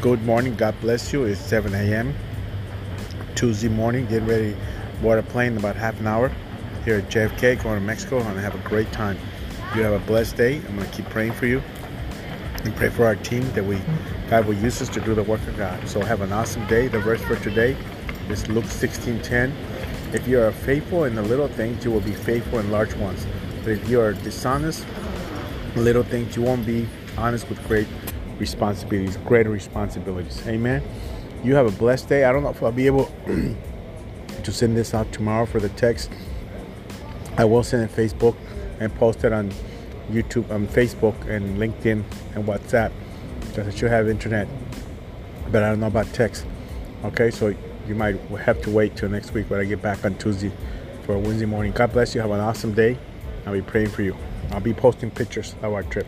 Good morning. God bless you. It's 7 a.m. Tuesday morning. Getting ready board a plane in about half an hour here at JFK, going to Mexico. I'm going to have a great time. You have a blessed day. I'm going to keep praying for you and pray for our team that we God will use us to do the work of God. So have an awesome day. The verse for today is Luke 16:10. If you are faithful in the little things, you will be faithful in large ones. But if you are dishonest little things, you won't be honest with great responsibilities, greater responsibilities. Amen. You have a blessed day. I don't know if I'll be able to send this out tomorrow for the text. I will send it Facebook and post it on YouTube, on Facebook, and LinkedIn and WhatsApp because I should have internet, but I don't know about text. Okay, so you might have to wait till next week when I get back on Tuesday for Wednesday morning. God bless you. Have an awesome day. I'll be praying for you. I'll be posting pictures of our trip.